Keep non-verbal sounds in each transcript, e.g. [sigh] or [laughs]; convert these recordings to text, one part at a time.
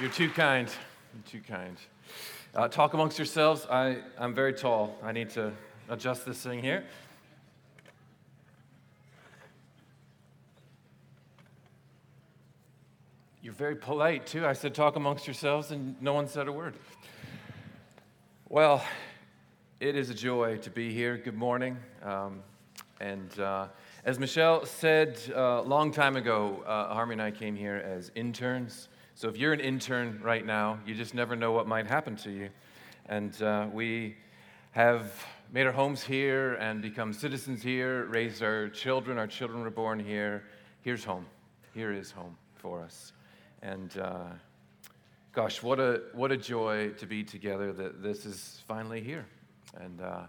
You're too kind. You're too kind. Uh, talk amongst yourselves. I, I'm very tall. I need to adjust this thing here. You're very polite, too. I said, talk amongst yourselves, and no one said a word. Well, it is a joy to be here. Good morning. Um, and uh, as Michelle said a uh, long time ago, uh, Harmy and I came here as interns. So if you're an intern right now, you just never know what might happen to you. And uh, we have made our homes here and become citizens here, raised our children. Our children were born here. Here's home. Here is home for us. And uh, gosh, what a, what a joy to be together that this is finally here. And uh,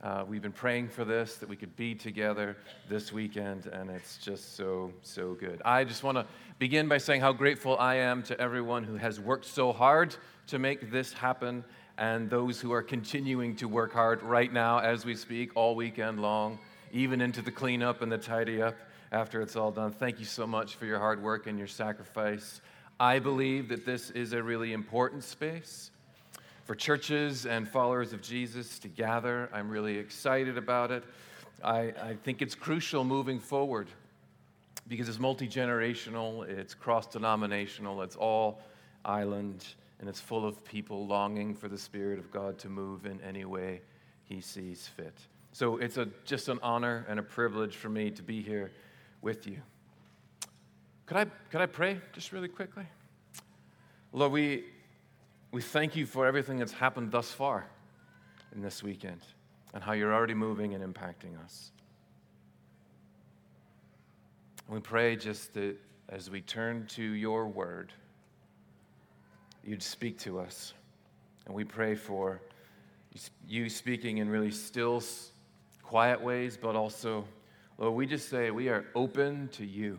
uh, we've been praying for this, that we could be together this weekend, and it's just so, so good. I just want to begin by saying how grateful I am to everyone who has worked so hard to make this happen, and those who are continuing to work hard right now as we speak, all weekend long, even into the cleanup and the tidy up after it's all done. Thank you so much for your hard work and your sacrifice. I believe that this is a really important space for churches and followers of Jesus to gather. I'm really excited about it. I, I think it's crucial moving forward because it's multi generational, it's cross denominational, it's all island, and it's full of people longing for the Spirit of God to move in any way He sees fit. So it's a, just an honor and a privilege for me to be here with you. Could I, could I pray just really quickly? Lord, we, we thank you for everything that's happened thus far in this weekend and how you're already moving and impacting us. We pray just that as we turn to your word, you'd speak to us. And we pray for you speaking in really still, quiet ways, but also, Lord, we just say we are open to you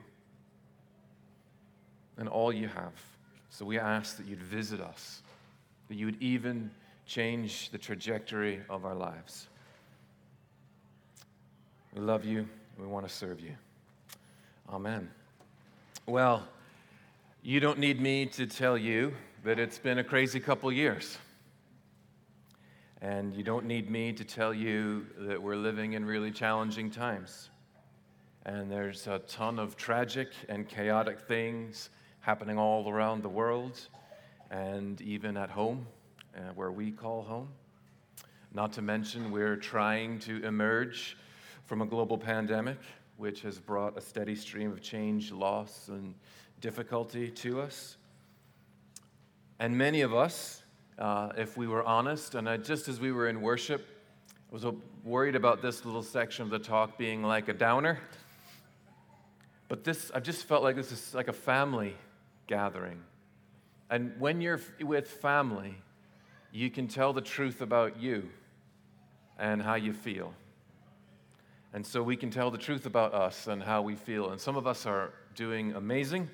and all you have. So we ask that you'd visit us that you would even change the trajectory of our lives. We love you. We want to serve you. Amen. Well, you don't need me to tell you that it's been a crazy couple years. And you don't need me to tell you that we're living in really challenging times. And there's a ton of tragic and chaotic things happening all around the world and even at home, uh, where we call home. Not to mention, we're trying to emerge from a global pandemic, which has brought a steady stream of change, loss, and difficulty to us. And many of us, uh, if we were honest, and I, just as we were in worship, I was worried about this little section of the talk being like a downer. But this, I just felt like this is like a family gathering. And when you're with family, you can tell the truth about you and how you feel. And so we can tell the truth about us and how we feel. And some of us are doing amazing,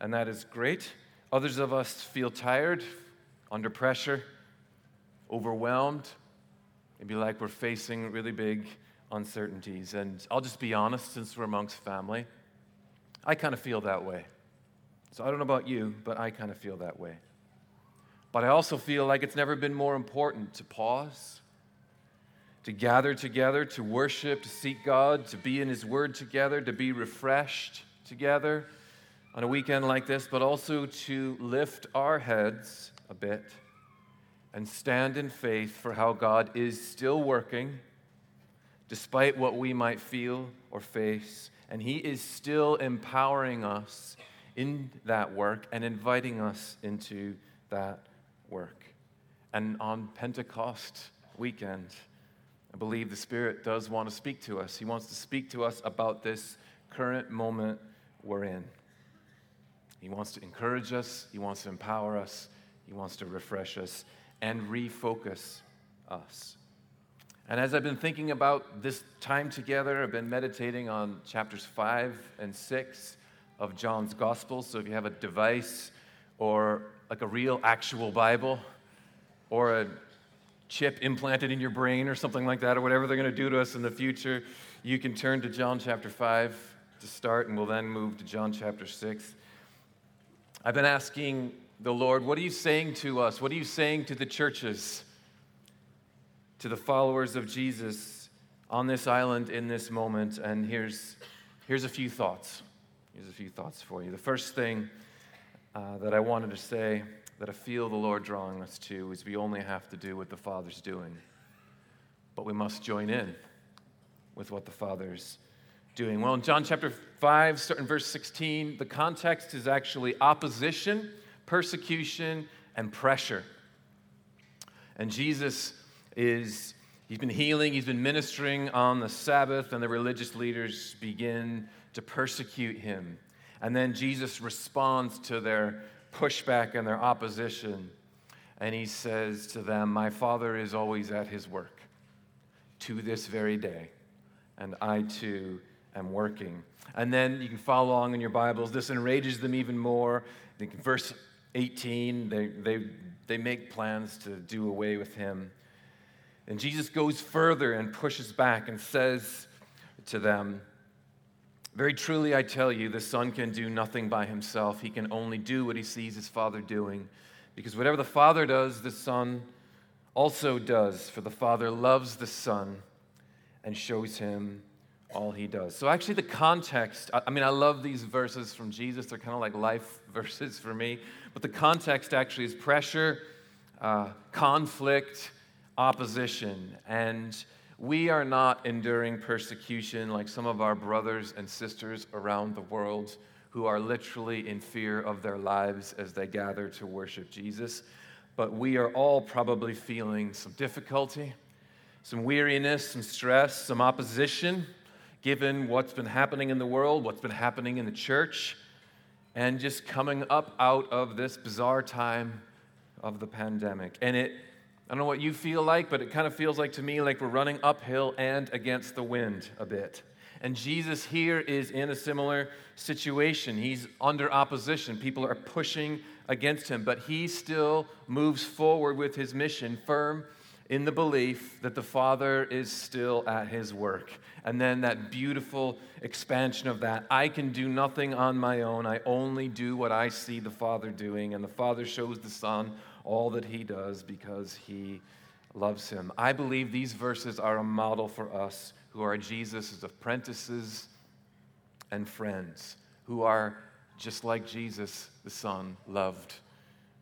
and that is great. Others of us feel tired, under pressure, overwhelmed, maybe like we're facing really big uncertainties. And I'll just be honest, since we're amongst family, I kind of feel that way. So I don't know about you, but I kind of feel that way. But I also feel like it's never been more important to pause, to gather together, to worship, to seek God, to be in His Word together, to be refreshed together on a weekend like this, but also to lift our heads a bit and stand in faith for how God is still working despite what we might feel or face. And He is still empowering us in that work and inviting us into that work. And on Pentecost weekend, I believe the Spirit does want to speak to us. He wants to speak to us about this current moment we're in. He wants to encourage us, He wants to empower us, He wants to refresh us and refocus us. And as I've been thinking about this time together, I've been meditating on chapters 5 and 6 of John's Gospel. So if you have a device or like a real actual Bible or a chip implanted in your brain or something like that, or whatever they're going to do to us in the future, you can turn to John chapter 5 to start, and we'll then move to John chapter 6. I've been asking the Lord, what are you saying to us? What are you saying to the churches, to the followers of Jesus on this island in this moment? And here's, here's a few thoughts. Here's a few thoughts for you. The first thing uh, that I wanted to say that I feel the Lord drawing us to is we only have to do what the Father's doing, but we must join in with what the Father's doing? Well, in John chapter 5, starting verse 16, the context is actually opposition, persecution, and pressure. And Jesus is, he's been healing, he's been ministering on the Sabbath, and the religious leaders begin to persecute him. And then Jesus responds to their pushback and their opposition. And he says to them, My Father is always at his work to this very day, and I too am working. And then you can follow along in your Bibles. This enrages them even more. Verse 18, they, they, they make plans to do away with him. And Jesus goes further and pushes back and says to them, Very truly I tell you, the Son can do nothing by himself. He can only do what he sees his Father doing. Because whatever the Father does, the Son also does. For the Father loves the Son and shows him all he does. So, actually, the context I mean, I love these verses from Jesus. They're kind of like life [laughs] verses for me. But the context actually is pressure, uh, conflict, opposition. And we are not enduring persecution like some of our brothers and sisters around the world who are literally in fear of their lives as they gather to worship Jesus. But we are all probably feeling some difficulty, some weariness, some stress, some opposition given what's been happening in the world, what's been happening in the church, and just coming up out of this bizarre time of the pandemic. And it, I don't know what you feel like, but it kind of feels like to me like we're running uphill and against the wind a bit. And Jesus here is in a similar situation. He's under opposition. People are pushing against him, but he still moves forward with his mission, firm in the belief that the Father is still at his work. And then that beautiful expansion of that I can do nothing on my own. I only do what I see the Father doing. And the Father shows the Son all that he does because he loves him. I believe these verses are a model for us who are Jesus' apprentices and friends, who are just like Jesus, the Son, loved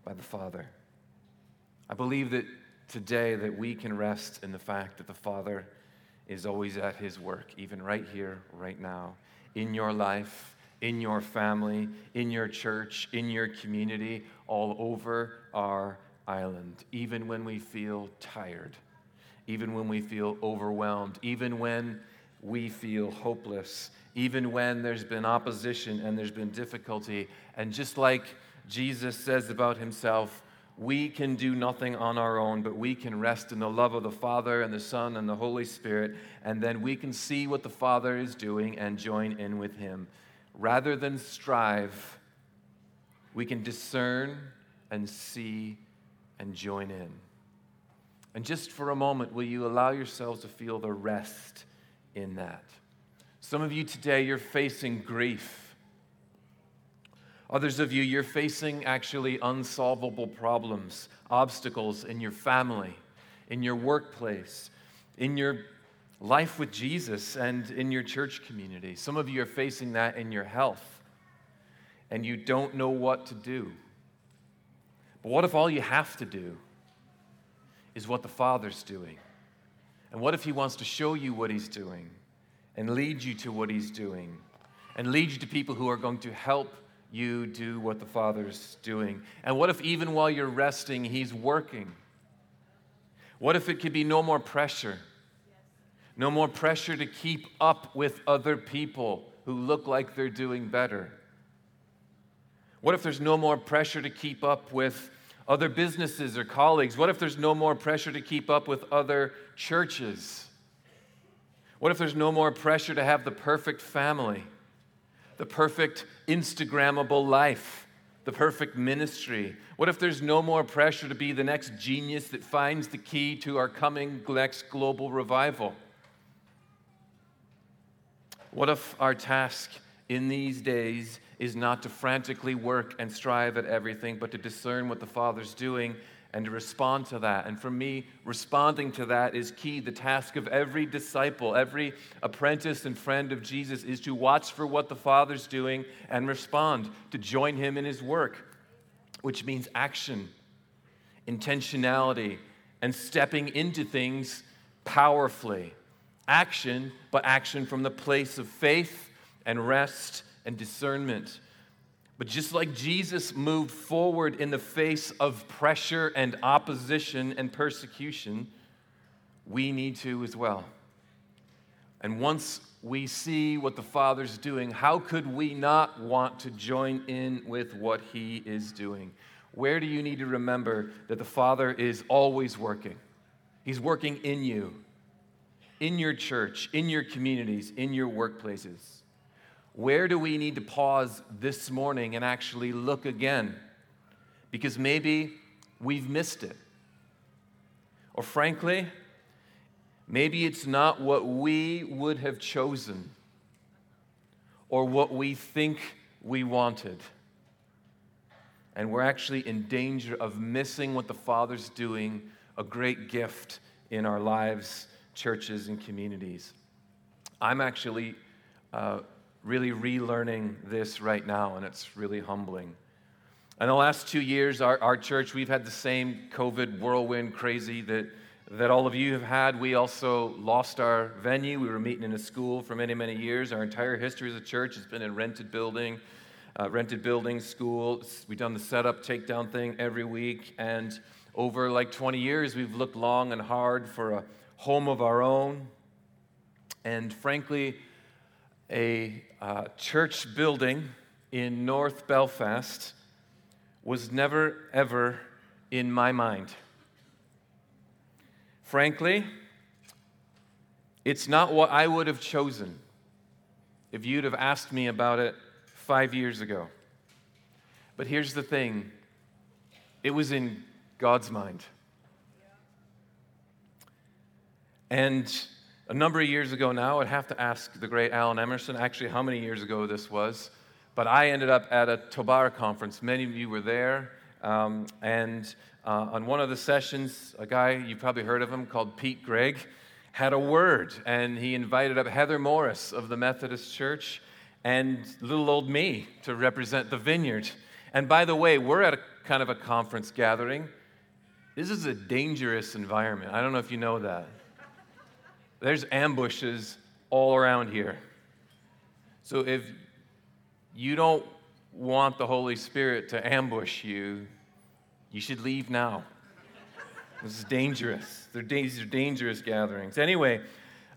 by the Father. I believe that today that we can rest in the fact that the Father is always at his work, even right here, right now, in your life, in your family, in your church, in your community, all over our island, even when we feel tired, even when we feel overwhelmed, even when we feel hopeless, even when there's been opposition and there's been difficulty. And just like Jesus says about himself, we can do nothing on our own, but we can rest in the love of the Father and the Son and the Holy Spirit, and then we can see what the Father is doing and join in with Him. Rather than strive, we can discern and see and join in. And just for a moment, will you allow yourselves to feel the rest in that? Some of you today, you're facing grief Others of you, you're facing actually unsolvable problems, obstacles in your family, in your workplace, in your life with Jesus, and in your church community. Some of you are facing that in your health, and you don't know what to do. But what if all you have to do is what the Father's doing? And what if He wants to show you what He's doing and lead you to what He's doing and lead you to people who are going to help you do what the Father's doing? And what if even while you're resting, He's working? What if it could be no more pressure? No more pressure to keep up with other people who look like they're doing better? What if there's no more pressure to keep up with other businesses or colleagues? What if there's no more pressure to keep up with other churches? What if there's no more pressure to have the perfect family? the perfect Instagrammable life, the perfect ministry? What if there's no more pressure to be the next genius that finds the key to our coming next global revival? What if our task in these days is not to frantically work and strive at everything, but to discern what the Father's doing and to respond to that. And for me, responding to that is key. The task of every disciple, every apprentice and friend of Jesus is to watch for what the Father's doing and respond, to join him in his work, which means action, intentionality, and stepping into things powerfully. Action, but action from the place of faith and rest and discernment. But just like Jesus moved forward in the face of pressure and opposition and persecution, we need to as well. And once we see what the Father's doing, how could we not want to join in with what He is doing? Where do you need to remember that the Father is always working? He's working in you, in your church, in your communities, in your workplaces. Where do we need to pause this morning and actually look again? Because maybe we've missed it. Or frankly, maybe it's not what we would have chosen or what we think we wanted. And we're actually in danger of missing what the Father's doing, a great gift in our lives, churches, and communities. I'm actually uh, really relearning this right now, and it's really humbling. In the last two years, our, our church, we've had the same COVID whirlwind crazy that, that all of you have had. We also lost our venue. We were meeting in a school for many, many years. Our entire history as a church has been in rented building, uh, rented building, school. We've done the setup, takedown thing every week. And over like 20 years, we've looked long and hard for a home of our own. And frankly, a uh, church building in North Belfast was never, ever in my mind. Frankly, it's not what I would have chosen if you'd have asked me about it five years ago. But here's the thing it was in God's mind. And a number of years ago now, I'd have to ask the great Alan Emerson actually how many years ago this was. But I ended up at a Tobar conference. Many of you were there. Um, and uh, on one of the sessions, a guy, you've probably heard of him, called Pete Greig, had a word. And he invited up Heather Morris of the Methodist Church and little old me to represent the vineyard. And by the way, we're at a kind of a conference gathering. This is a dangerous environment. I don't know if you know that. There's ambushes all around here. So if you don't want the Holy Spirit to ambush you, you should leave now. This is dangerous. These are dangerous gatherings. Anyway,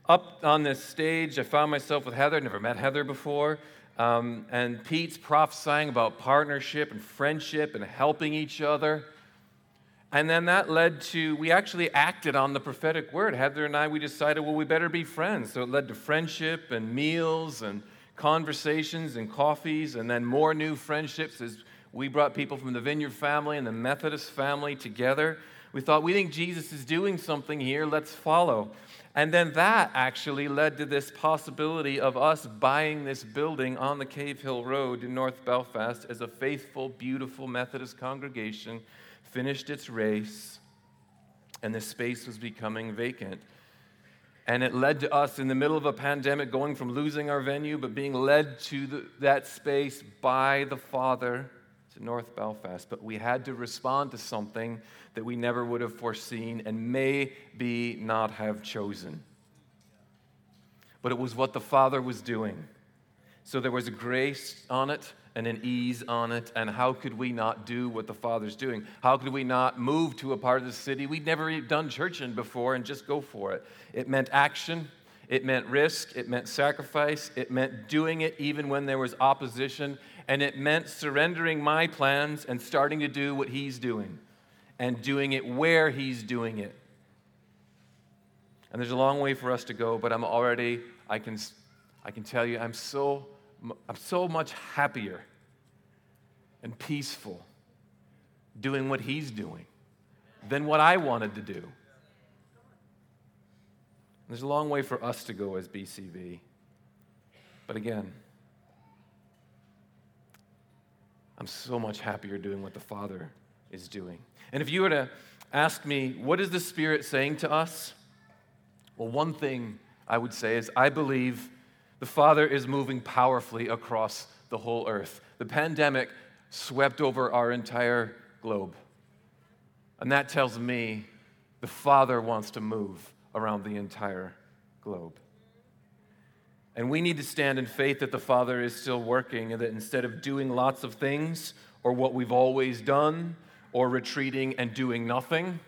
up on this stage, I found myself with Heather. I'd Never met Heather before. Um, and Pete's prophesying about partnership and friendship and helping each other. And then that led to, we actually acted on the prophetic word. Heather and I, we decided, well, we better be friends. So it led to friendship and meals and conversations and coffees, and then more new friendships as we brought people from the Vineyard family and the Methodist family together. We thought, we think Jesus is doing something here, let's follow. And then that actually led to this possibility of us buying this building on the Cave Hill Road in North Belfast as a faithful, beautiful Methodist congregation finished its race, and the space was becoming vacant. And it led to us in the middle of a pandemic going from losing our venue, but being led to the, that space by the Father to North Belfast. But we had to respond to something that we never would have foreseen and maybe not have chosen. But it was what the Father was doing. So there was grace on it and an ease on it. And how could we not do what the Father's doing? How could we not move to a part of the city we'd never done church in before and just go for it? It meant action, it meant risk, it meant sacrifice, it meant doing it even when there was opposition, and it meant surrendering my plans and starting to do what He's doing and doing it where He's doing it. And there's a long way for us to go, but I'm already, I can, I can tell you, I'm so I'm so much happier and peaceful doing what he's doing than what I wanted to do. There's a long way for us to go as BCV. But again, I'm so much happier doing what the Father is doing. And if you were to ask me, what is the Spirit saying to us? Well, one thing I would say is I believe the Father is moving powerfully across the whole earth. The pandemic swept over our entire globe. And that tells me the Father wants to move around the entire globe. And we need to stand in faith that the Father is still working and that instead of doing lots of things or what we've always done or retreating and doing nothing,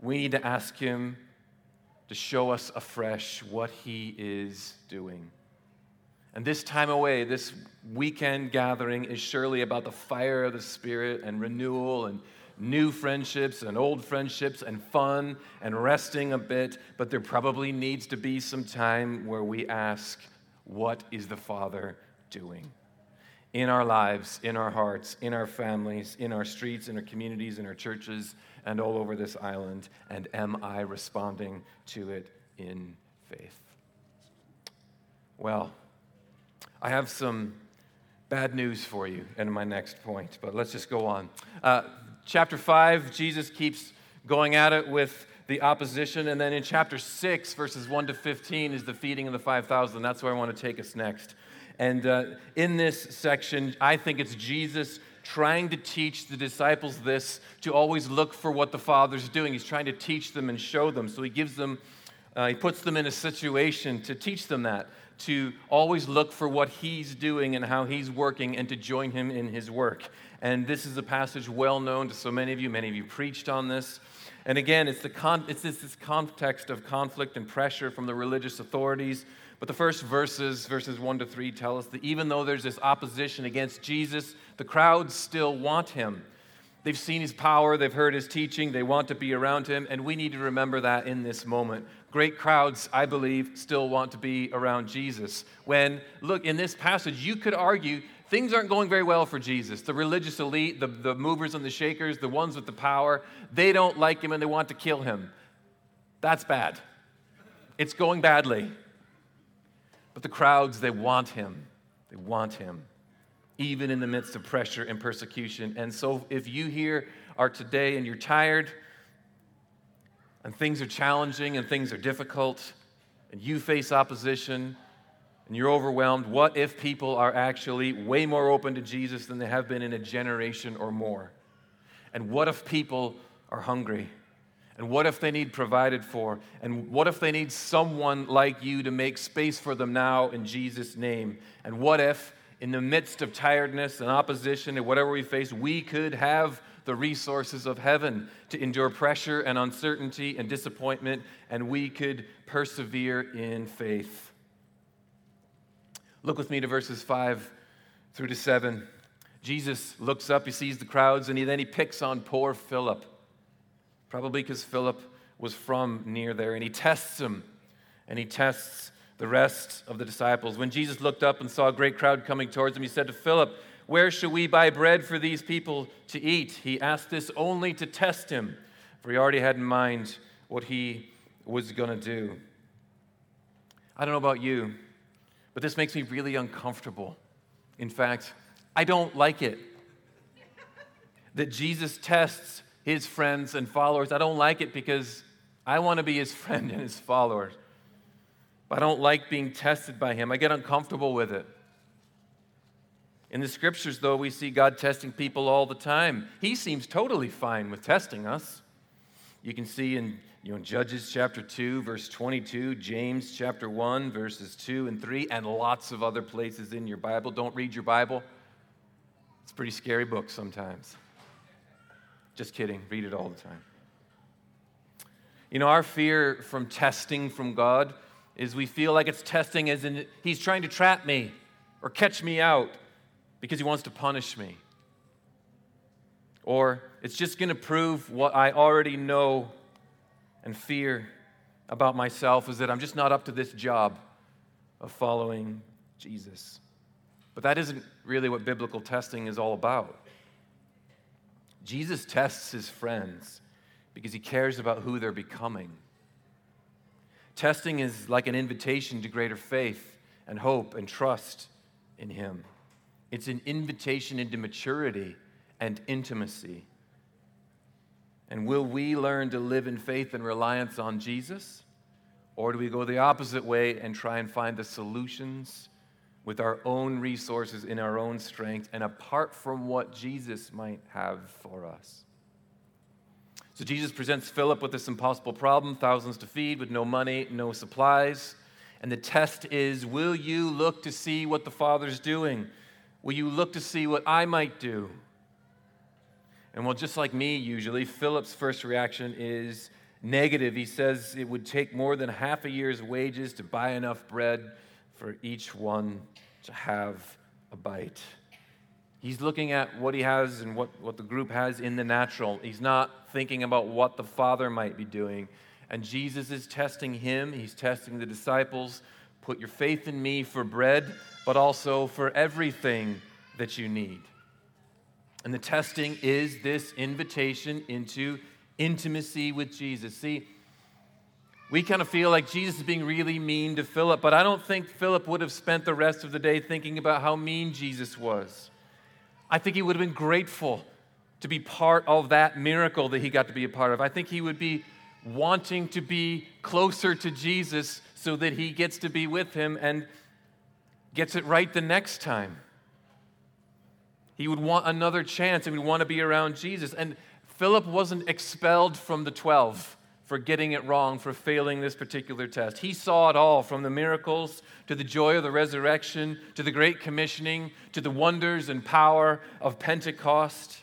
we need to ask Him to show us afresh what He is doing. And this time away, this weekend gathering is surely about the fire of the Spirit and renewal and new friendships and old friendships and fun and resting a bit, but there probably needs to be some time where we ask, What is the Father doing? In our lives, in our hearts, in our families, in our streets, in our communities, in our churches, and all over this island. And am I responding to it in faith? Well, I have some bad news for you in my next point, but let's just go on. Uh, chapter 5, Jesus keeps going at it with the opposition. And then in chapter 6, verses 1 to 15, is the feeding of the 5,000. That's where I want to take us next. And uh, in this section, I think it's Jesus trying to teach the disciples this to always look for what the Father's doing. He's trying to teach them and show them. So he gives them, uh, he puts them in a situation to teach them that, to always look for what he's doing and how he's working and to join him in his work. And this is a passage well known to so many of you. Many of you preached on this. And again, it's, the con- it's this, this context of conflict and pressure from the religious authorities. But the first verses, verses 1 to 3, tell us that even though there's this opposition against Jesus, the crowds still want him. They've seen his power, they've heard his teaching, they want to be around him, and we need to remember that in this moment. Great crowds, I believe, still want to be around Jesus. When, look, in this passage, you could argue things aren't going very well for Jesus. The religious elite, the, the movers and the shakers, the ones with the power, they don't like him and they want to kill him. That's bad. It's going badly. But the crowds, they want him. They want him, even in the midst of pressure and persecution. And so, if you here are today and you're tired, and things are challenging and things are difficult, and you face opposition, and you're overwhelmed, what if people are actually way more open to Jesus than they have been in a generation or more? And what if people are hungry? And what if they need provided for? And what if they need someone like you to make space for them now in Jesus' name? And what if, in the midst of tiredness and opposition and whatever we face, we could have the resources of heaven to endure pressure and uncertainty and disappointment, and we could persevere in faith? Look with me to verses 5 through to 7. Jesus looks up, he sees the crowds, and he, then he picks on poor Philip, probably because Philip was from near there, and he tests him, and he tests the rest of the disciples. When Jesus looked up and saw a great crowd coming towards him, he said to Philip, Where shall we buy bread for these people to eat? He asked this only to test him, for he already had in mind what he was going to do. I don't know about you, but this makes me really uncomfortable. In fact, I don't like it. That Jesus tests his friends and followers. I don't like it because I want to be his [laughs] friend and his follower. But I don't like being tested by him. I get uncomfortable with it. In the scriptures, though, we see God testing people all the time. He seems totally fine with testing us. You can see in you know, Judges chapter 2, verse 22, James chapter 1, verses 2 and 3, and lots of other places in your Bible. Don't read your Bible. It's a pretty scary book sometimes. Just kidding. Read it all the time. You know, our fear from testing from God is we feel like it's testing as in He's trying to trap me or catch me out because He wants to punish me. Or it's just going to prove what I already know and fear about myself is that I'm just not up to this job of following Jesus. But that isn't really what biblical testing is all about. Jesus tests his friends because he cares about who they're becoming. Testing is like an invitation to greater faith and hope and trust in him. it's an invitation into maturity and intimacy. And will we learn to live in faith and reliance on Jesus? Or do we go the opposite way and try and find the solutions with our own resources in our own strength and apart from what Jesus might have for us? So Jesus presents Philip with this impossible problem thousands to feed with no money, no supplies. And the test is will you look to see what the Father's doing? Will you look to see what I might do? And well, just like me, usually, Philip's first reaction is negative. He says it would take more than half a year's wages to buy enough bread for each one to have a bite. He's looking at what he has and what, what the group has in the natural. He's not thinking about what the Father might be doing. And Jesus is testing him, he's testing the disciples. Put your faith in me for bread, but also for everything that you need. And the testing is this invitation into intimacy with Jesus. See, we kind of feel like Jesus is being really mean to Philip, but I don't think Philip would have spent the rest of the day thinking about how mean Jesus was. I think he would have been grateful to be part of that miracle that he got to be a part of. I think he would be wanting to be closer to Jesus so that he gets to be with him and gets it right the next time. He would want another chance and would want to be around Jesus. And Philip wasn't expelled from the 12 for getting it wrong, for failing this particular test. He saw it all from the miracles to the joy of the resurrection to the great commissioning to the wonders and power of Pentecost.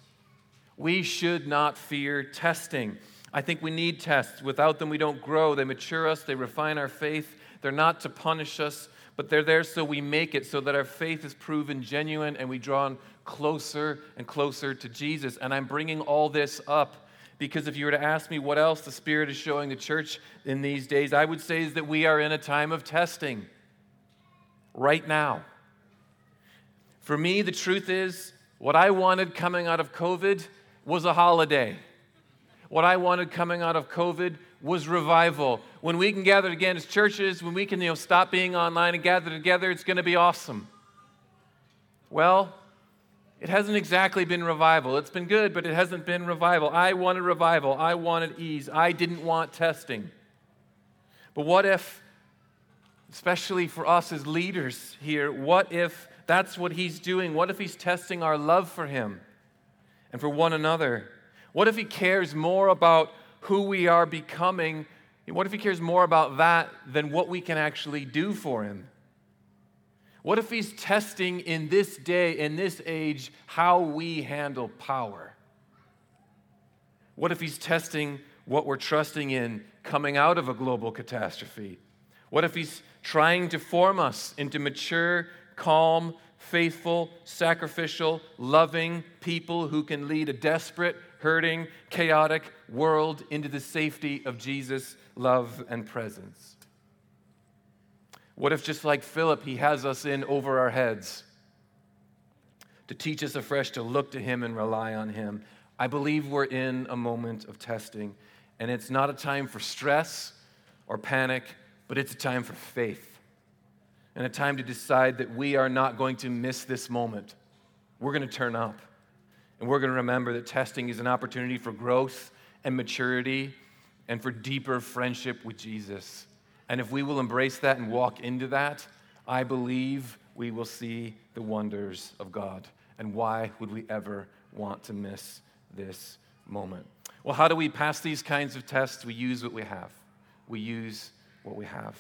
We should not fear testing. I think we need tests. Without them, we don't grow. They mature us, they refine our faith. They're not to punish us, but they're there so we make it, so that our faith is proven genuine and we draw closer and closer to Jesus. And I'm bringing all this up because if you were to ask me what else the Spirit is showing the church in these days, I would say is that we are in a time of testing right now. For me, the truth is, what I wanted coming out of COVID was a holiday. What I wanted coming out of COVID was revival. When we can gather again as churches, when we can you know, stop being online and gather together, it's going to be awesome. Well, it hasn't exactly been revival. It's been good, but it hasn't been revival. I wanted revival. I wanted ease. I didn't want testing. But what if, especially for us as leaders here, what if that's what he's doing? What if he's testing our love for him and for one another? What if he cares more about who we are becoming? What if he cares more about that than what we can actually do for him? What if he's testing in this day, in this age, how we handle power? What if he's testing what we're trusting in coming out of a global catastrophe? What if he's trying to form us into mature, calm, faithful, sacrificial, loving people who can lead a desperate, hurting, chaotic world into the safety of Jesus' love and presence? What if, just like Philip, he has us in over our heads to teach us afresh to look to him and rely on him? I believe we're in a moment of testing, and it's not a time for stress or panic, but it's a time for faith and a time to decide that we are not going to miss this moment. We're going to turn up, and we're going to remember that testing is an opportunity for growth and maturity and for deeper friendship with Jesus. And if we will embrace that and walk into that, I believe we will see the wonders of God. And why would we ever want to miss this moment? Well, how do we pass these kinds of tests? We use what we have. We use what we have.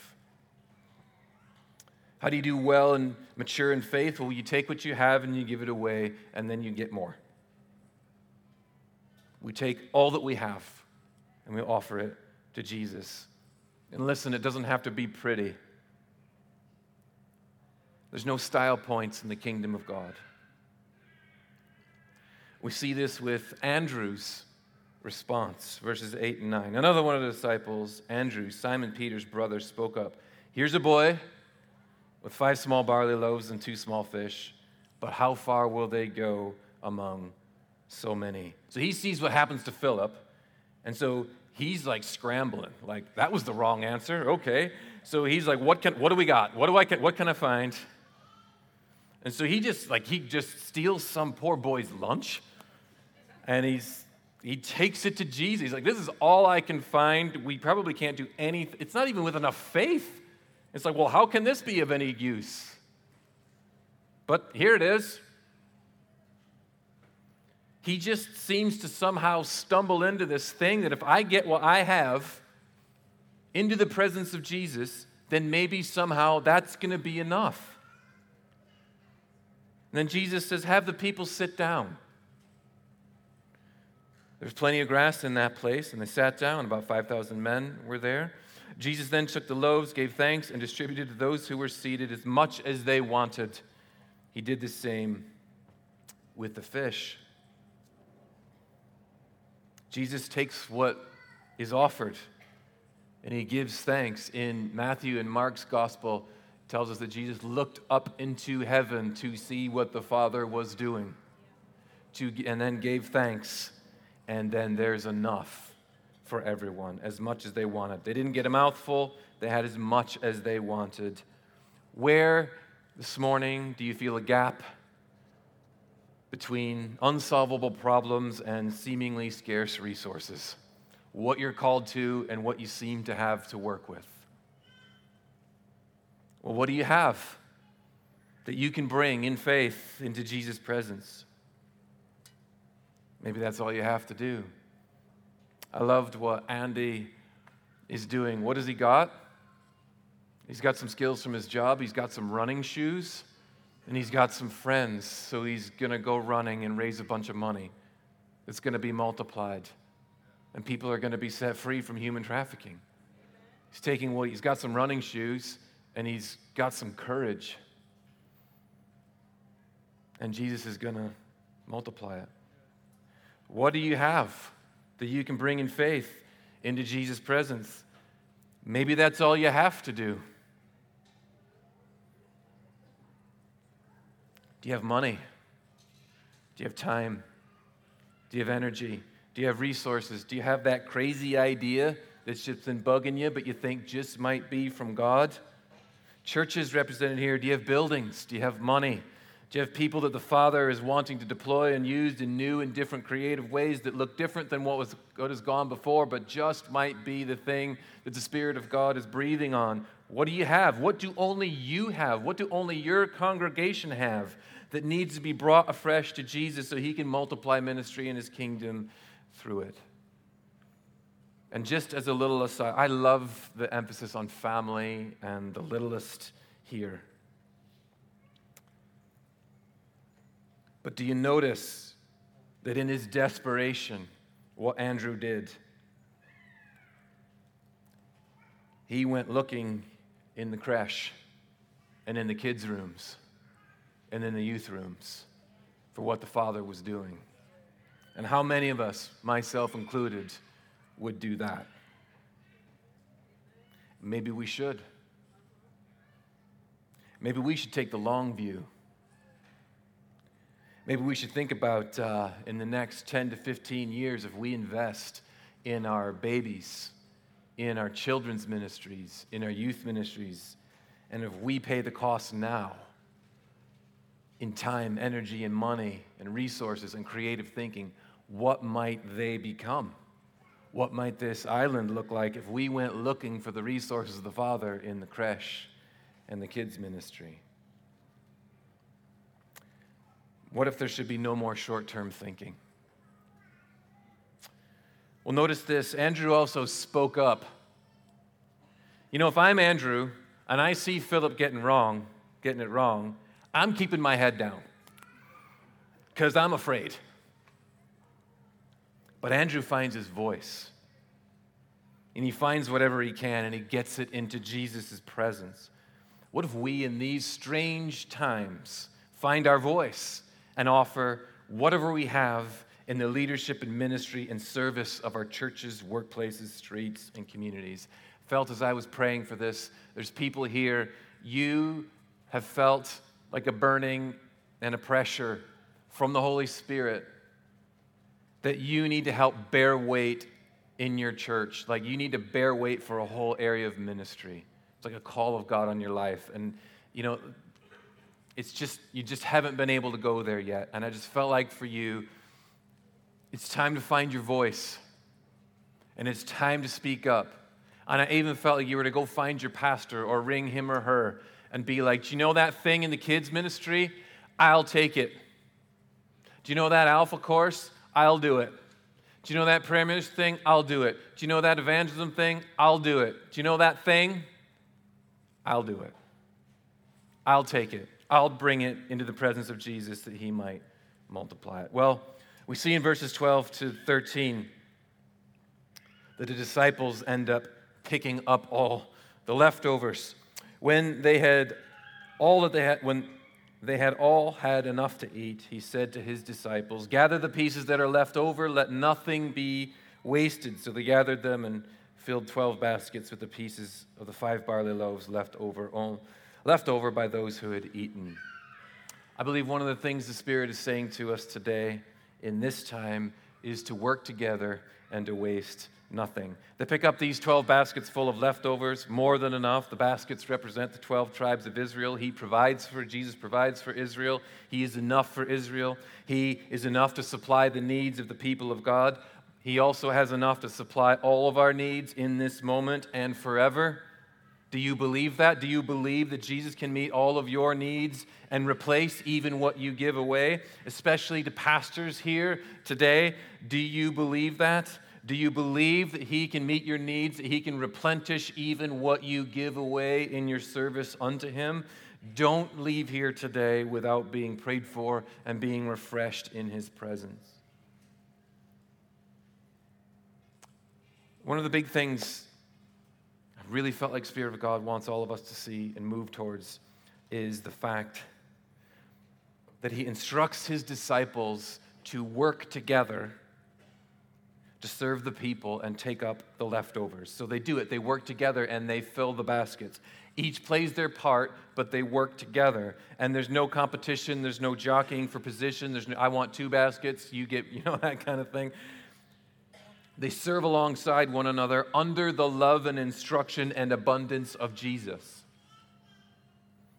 How do you do well and mature in faith? Well, you take what you have and you give it away, and then you get more. We take all that we have and we offer it to Jesus. And listen, it doesn't have to be pretty. There's no style points in the kingdom of God. We see this with Andrew's response, verses 8 and 9. Another one of the disciples, Andrew, Simon Peter's brother, spoke up Here's a boy with five small barley loaves and two small fish, but how far will they go among so many? So he sees what happens to Philip, and so he's like scrambling. Like, that was the wrong answer. Okay. So he's like, what, can, what do we got? What, do I, what can I find? And so he just like he just steals some poor boy's lunch and he's he takes it to Jesus. He's like, This is all I can find. We probably can't do anything. It's not even with enough faith. It's like, Well, how can this be of any use? But here it is. He just seems to somehow stumble into this thing that if I get what I have into the presence of Jesus, then maybe somehow that's going to be enough. And then Jesus says, Have the people sit down. There's plenty of grass in that place, and they sat down. About 5,000 men were there. Jesus then took the loaves, gave thanks, and distributed to those who were seated as much as they wanted. He did the same with the fish. Jesus takes what is offered and he gives thanks. In Matthew and Mark's gospel, tells us that Jesus looked up into heaven to see what the Father was doing, to, and then gave thanks and then there's enough for everyone, as much as they wanted. They didn't get a mouthful, they had as much as they wanted. Where this morning do you feel a gap between unsolvable problems and seemingly scarce resources? What you're called to and what you seem to have to work with. Well, what do you have that you can bring in faith into Jesus' presence? Maybe that's all you have to do. I loved what Andy is doing. What has he got? He's got some skills from his job, he's got some running shoes, and he's got some friends. So he's going to go running and raise a bunch of money It's going to be multiplied. And people are going to be set free from human trafficking. He's taking what he's got some running shoes and he's got some courage. And Jesus is going to multiply it. What do you have that you can bring in faith into Jesus' presence? Maybe that's all you have to do. Do you have money? Do you have time? Do you have energy? Do you have resources? Do you have that crazy idea that's just been bugging you, but you think just might be from God? Churches represented here. Do you have buildings? Do you have money? Do you have people that the Father is wanting to deploy and use in new and different creative ways that look different than what, was, what has gone before, but just might be the thing that the Spirit of God is breathing on? What do you have? What do only you have? What do only your congregation have that needs to be brought afresh to Jesus so he can multiply ministry in his kingdom through it? And just as a little aside, I love the emphasis on family and the littlest here. But do you notice that in his desperation, what Andrew did? He went looking in the creche and in the kids' rooms and in the youth rooms for what the Father was doing. And how many of us, myself included, would do that? Maybe we should. Maybe we should take the long view Maybe we should think about uh, in the next 10 to 15 years if we invest in our babies, in our children's ministries, in our youth ministries, and if we pay the cost now in time, energy, and money, and resources, and creative thinking, what might they become? What might this island look like if we went looking for the resources of the Father in the creche and the kids' ministry? What if there should be no more short term thinking? Well, notice this Andrew also spoke up. You know, if I'm Andrew and I see Philip getting wrong, getting it wrong, I'm keeping my head down because I'm afraid. But Andrew finds his voice and he finds whatever he can and he gets it into Jesus' presence. What if we, in these strange times, find our voice and offer whatever we have in the leadership and ministry and service of our churches, workplaces, streets, and communities. Felt as I was praying for this, there's people here, you have felt like a burning and a pressure from the Holy Spirit that you need to help bear weight in your church. Like you need to bear weight for a whole area of ministry. It's like a call of God on your life. And, you know, it's just, you just haven't been able to go there yet. And I just felt like for you, it's time to find your voice. And it's time to speak up. And I even felt like you were to go find your pastor or ring him or her and be like, Do you know that thing in the kids' ministry? I'll take it. Do you know that alpha course? I'll do it. Do you know that prayer ministry thing? I'll do it. Do you know that evangelism thing? I'll do it. Do you know that thing? I'll do it. I'll take it. I'll bring it into the presence of Jesus that he might multiply it. Well, we see in verses 12 to 13 that the disciples end up picking up all the leftovers. When they had all that they had, when they had all had enough to eat, he said to his disciples, Gather the pieces that are left over, let nothing be wasted. So they gathered them and filled 12 baskets with the pieces of the five barley loaves left over, left over by those who had eaten. I believe one of the things the Spirit is saying to us today in this time is to work together and to waste nothing. They pick up these 12 baskets full of leftovers, more than enough. The baskets represent the 12 tribes of Israel. He provides for, Jesus provides for Israel. He is enough for Israel. He is enough to supply the needs of the people of God. He also has enough to supply all of our needs in this moment and forever. Do you believe that? Do you believe that Jesus can meet all of your needs and replace even what you give away? Especially to pastors here today. Do you believe that? Do you believe that He can meet your needs, that He can replenish even what you give away in your service unto Him? Don't leave here today without being prayed for and being refreshed in His presence. One of the big things I really felt like Spirit of God wants all of us to see and move towards is the fact that He instructs His disciples to work together to serve the people and take up the leftovers. So they do it. They work together and they fill the baskets. Each plays their part, but they work together. And there's no competition, there's no jockeying for position. There's no, I want two baskets, you get, [laughs] you know, that kind of thing. They serve alongside one another under the love and instruction and abundance of Jesus.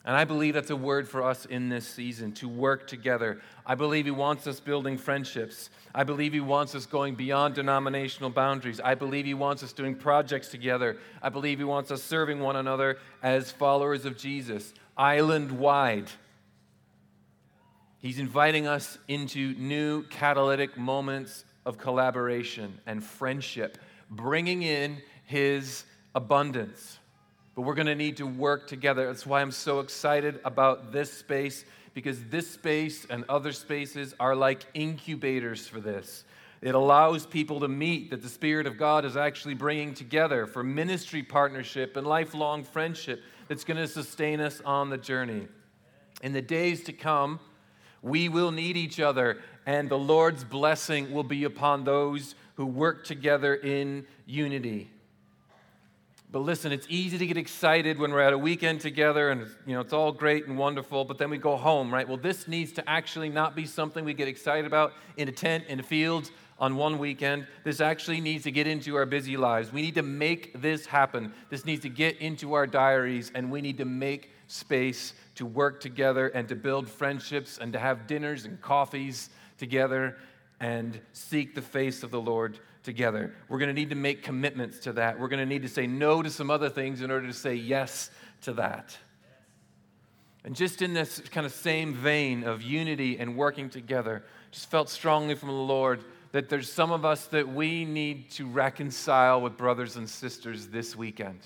And I believe that's a word for us in this season to work together. I believe He wants us building friendships. I believe He wants us going beyond denominational boundaries. I believe He wants us doing projects together. I believe He wants us serving one another as followers of Jesus, island wide. He's inviting us into new catalytic moments of collaboration and friendship, bringing in His abundance. But we're going to need to work together. That's why I'm so excited about this space, because this space and other spaces are like incubators for this. It allows people to meet that the Spirit of God is actually bringing together for ministry partnership and lifelong friendship that's going to sustain us on the journey. In the days to come, we will need each other, and the Lord's blessing will be upon those who work together in unity. But listen, it's easy to get excited when we're at a weekend together and you know it's all great and wonderful, but then we go home, right? Well, this needs to actually not be something we get excited about in a tent in a field on one weekend. This actually needs to get into our busy lives. We need to make this happen. This needs to get into our diaries and we need to make space to work together and to build friendships and to have dinners and coffees together and seek the face of the Lord together. We're going to need to make commitments to that. We're going to need to say no to some other things in order to say yes to that. And just in this kind of same vein of unity and working together, just felt strongly from the Lord that there's some of us that we need to reconcile with brothers and sisters this weekend.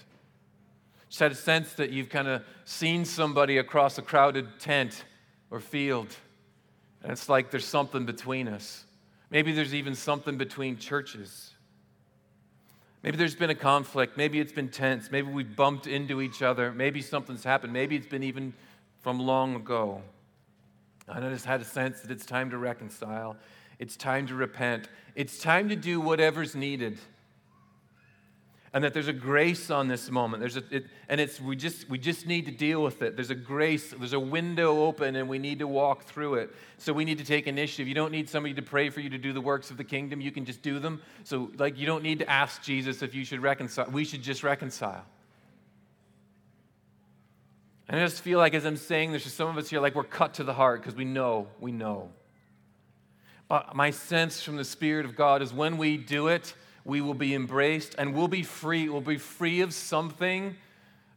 Just had a sense that you've kind of seen somebody across a crowded tent or field, and it's like there's something between us. Maybe there's even something between churches. Maybe there's been a conflict. Maybe it's been tense. Maybe we've bumped into each other. Maybe something's happened. Maybe it's been even from long ago. I just had a sense that it's time to reconcile. It's time to repent. It's time to do whatever's needed and that there's a grace on this moment. There's a, it, and it's we just we just need to deal with it. There's a grace. There's a window open, and we need to walk through it. So we need to take initiative. You don't need somebody to pray for you to do the works of the kingdom. You can just do them. So like you don't need to ask Jesus if you should reconcile. We should just reconcile. And I just feel like as I'm saying, just some of us here like we're cut to the heart because we know, we know. But my sense from the Spirit of God is when we do it, we will be embraced and we'll be free. We'll be free of something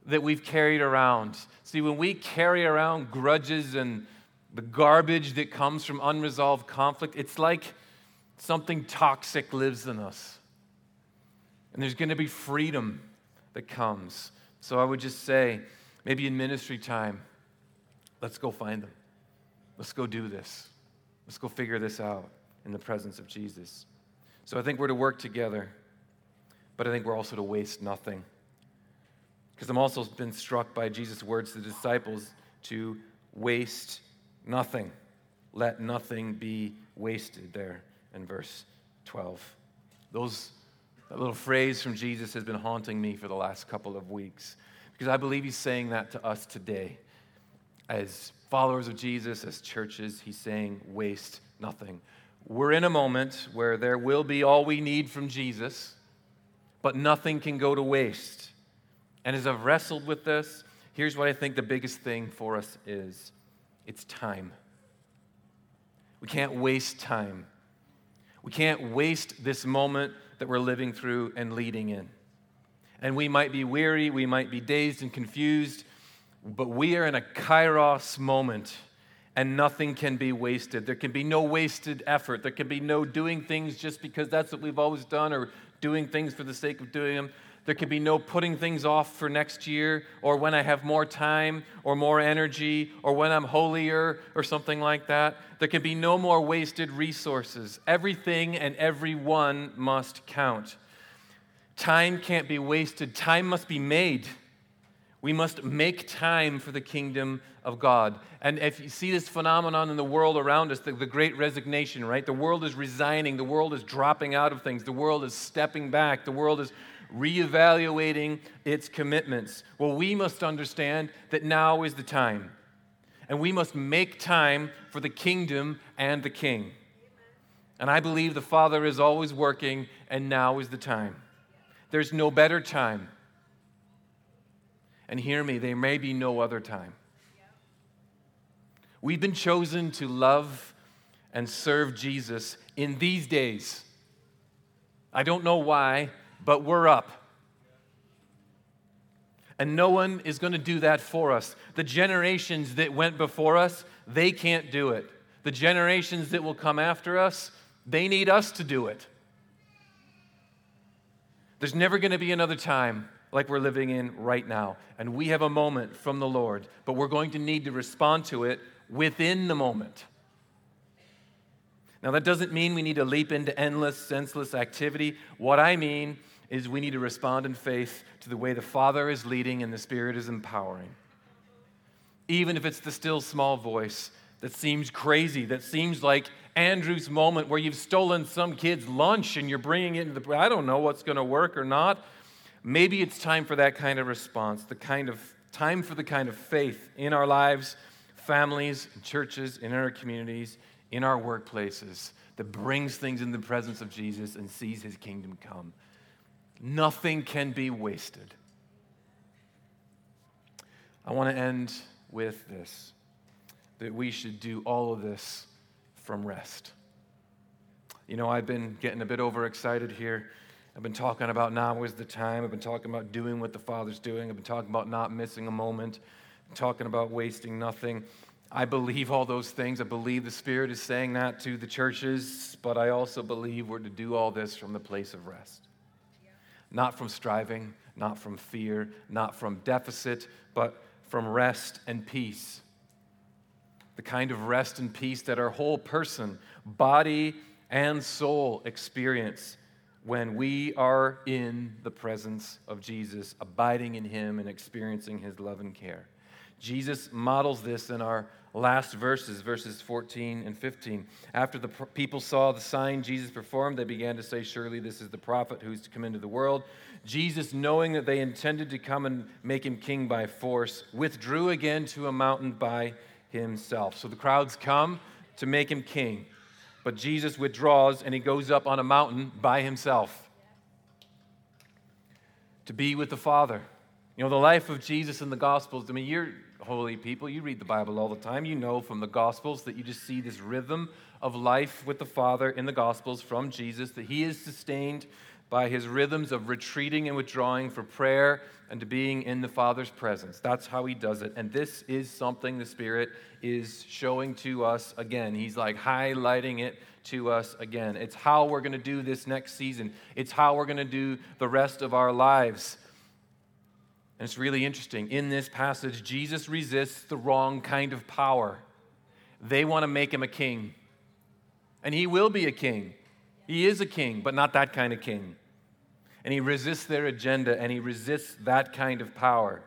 that we've carried around. See, when we carry around grudges and the garbage that comes from unresolved conflict, it's like something toxic lives in us. And there's going to be freedom that comes. So I would just say, maybe in ministry time, let's go find them. Let's go do this. Let's go figure this out in the presence of Jesus. So I think we're to work together, but I think we're also to waste nothing. Because I'm also been struck by Jesus' words to the disciples to waste nothing. Let nothing be wasted there in verse 12. Those that little phrase from Jesus has been haunting me for the last couple of weeks because I believe he's saying that to us today. As followers of Jesus, as churches, he's saying, waste nothing. We're in a moment where there will be all we need from Jesus, but nothing can go to waste. And as I've wrestled with this, here's what I think the biggest thing for us is it's time. We can't waste time. We can't waste this moment that we're living through and leading in. And we might be weary, we might be dazed and confused, but we are in a kairos moment and nothing can be wasted. There can be no wasted effort. There can be no doing things just because that's what we've always done or doing things for the sake of doing them. There can be no putting things off for next year or when I have more time or more energy or when I'm holier or something like that. There can be no more wasted resources. Everything and everyone must count. Time can't be wasted, time must be made. We must make time for the kingdom of God. And if you see this phenomenon in the world around us, the, the, great resignation, right? The world is resigning, the world is dropping out of things, the world is stepping back, the world is reevaluating its commitments. Well, we must understand that now is the time. And we must make time for the kingdom and the king. And I believe the Father is always working, and now is the time. There's no better time. And hear me, there may be no other time. We've been chosen to love and serve Jesus in these days. I don't know why, but we're up. And no one is going to do that for us. The generations that went before us, they can't do it. The generations that will come after us, they need us to do it. There's never going to be another time like we're living in right now. And we have a moment from the Lord, but we're going to need to respond to it within the moment. Now, that doesn't mean we need to leap into endless, senseless activity. What I mean is we need to respond in faith to the way the Father is leading and the Spirit is empowering. Even if it's the still small voice that seems crazy, that seems like Andrew's moment where you've stolen some kid's lunch and you're bringing it into the, I don't know what's going to work or not. Maybe it's time for that kind of response, the kind of time for the kind of faith in our lives, families, churches, in our communities, in our workplaces that brings things in the presence of Jesus and sees his kingdom come. Nothing can be wasted. I want to end with this that we should do all of this from rest. You know, I've been getting a bit overexcited here. I've been talking about now is the time. I've been talking about doing what the Father's doing. I've been talking about not missing a moment, talking about wasting nothing. I believe all those things. I believe the Spirit is saying that to the churches, but I also believe we're to do all this from the place of rest not from striving, not from fear, not from deficit, but from rest and peace. The kind of rest and peace that our whole person, body, and soul experience when we are in the presence of Jesus, abiding in Him and experiencing His love and care. Jesus models this in our last verses, verses 14 and 15. After the people saw the sign Jesus performed, they began to say, Surely this is the prophet who's to come into the world. Jesus, knowing that they intended to come and make him king by force, withdrew again to a mountain by himself. So the crowds come to make him king, but Jesus withdraws and he goes up on a mountain by himself to be with the Father. You know, the life of Jesus in the Gospels, I mean, you're holy people, you read the Bible all the time. You know from the Gospels that you just see this rhythm of life with the Father in the Gospels from Jesus, that he is sustained by his rhythms of retreating and withdrawing for prayer and to being in the Father's presence. That's how he does it. And this is something the Spirit is showing to us again. He's like highlighting it to us again. It's how we're going to do this next season, it's how we're going to do the rest of our lives. And it's really interesting. In this passage, Jesus resists the wrong kind of power. They want to make him a king. And he will be a king. He is a king, but not that kind of king. And he resists their agenda and he resists that kind of power.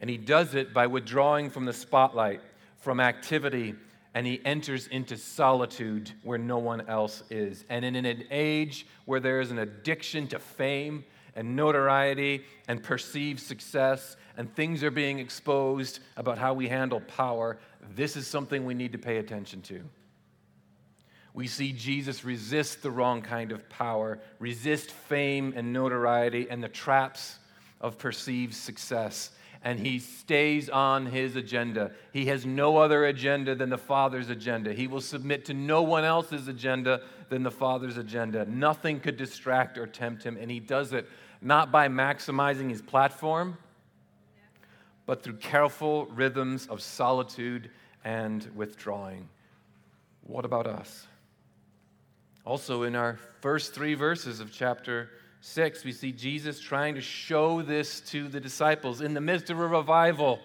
And he does it by withdrawing from the spotlight, from activity, and he enters into solitude where no one else is. And in an age where there is an addiction to fame and notoriety and perceived success, and things are being exposed about how we handle power, this is something we need to pay attention to. We see Jesus resist the wrong kind of power, resist fame and notoriety and the traps of perceived success. And he stays on his agenda. He has no other agenda than the Father's agenda. He will submit to no one else's agenda than the Father's agenda. Nothing could distract or tempt him, and he does it not by maximizing his platform, but through careful rhythms of solitude and withdrawing. What about us? Also, in our first three verses of chapter 6, we see Jesus trying to show this to the disciples in the midst of a revival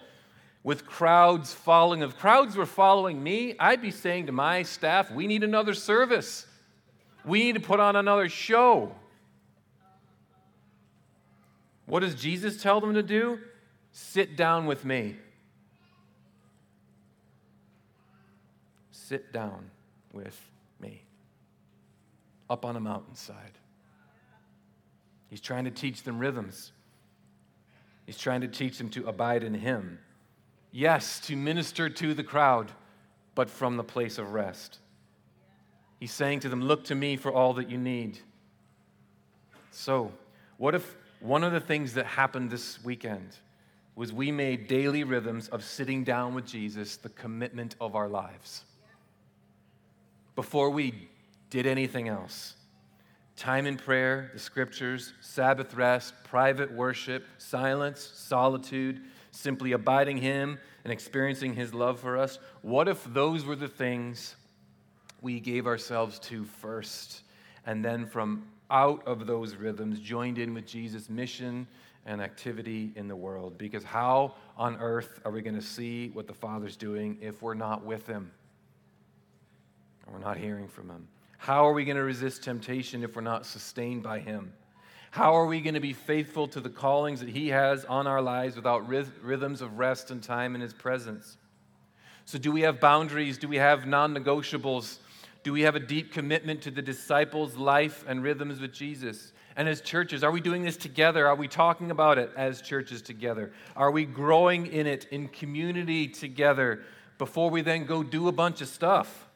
with crowds following. If crowds were following me, I'd be saying to my staff, we need another service. We need to put on another show. What does Jesus tell them to do? Sit down with me. Sit down with me. Up on a mountainside. He's trying to teach them rhythms. He's trying to teach them to abide in Him. Yes, to minister to the crowd, but from the place of rest. He's saying to them, Look to me for all that you need. So, what if one of the things that happened this weekend was we made daily rhythms of sitting down with Jesus the commitment of our lives. Before we did anything else, time in prayer, the scriptures, Sabbath rest, private worship, silence, solitude, simply abiding Him and experiencing His love for us. What if those were the things we gave ourselves to first? And then from out of those rhythms, joined in with Jesus' mission and activity in the world. Because how on earth are we going to see what the Father's doing if we're not with Him? We're not hearing from Him? How are we going to resist temptation if we're not sustained by Him? How are we going to be faithful to the callings that He has on our lives without rhythms of rest and time in His presence? So, do we have boundaries? Do we have non negotiables? Do we have a deep commitment to the disciples' life and rhythms with Jesus? And as churches, are we doing this together? Are we talking about it as churches together? Are we growing in it in community together before we then go do a bunch of stuff?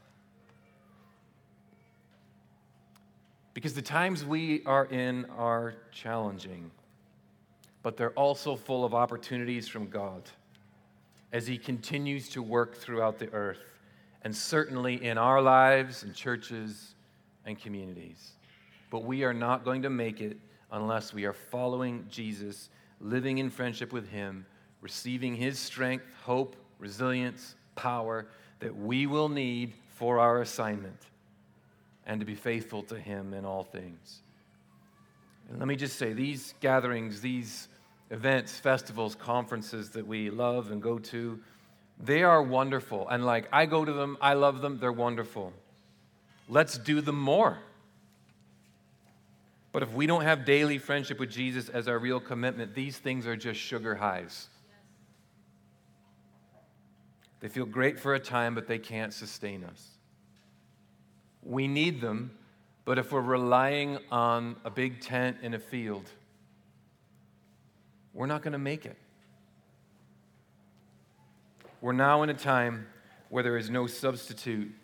Because the times we are in are challenging, but they're also full of opportunities from God as He continues to work throughout the earth and certainly in our lives and churches and communities. But we are not going to make it unless we are following Jesus, living in friendship with Him, receiving His strength, hope, resilience, power that we will need for our assignment, and to be faithful to Him in all things. And let me just say these gatherings, these events, festivals, conferences that we love and go to, they are wonderful. And like, I go to them, I love them, they're wonderful. Let's do them more. But if we don't have daily friendship with Jesus as our real commitment, these things are just sugar highs. They feel great for a time, but they can't sustain us. We need them, but if we're relying on a big tent in a field, we're not going to make it. We're now in a time where there is no substitute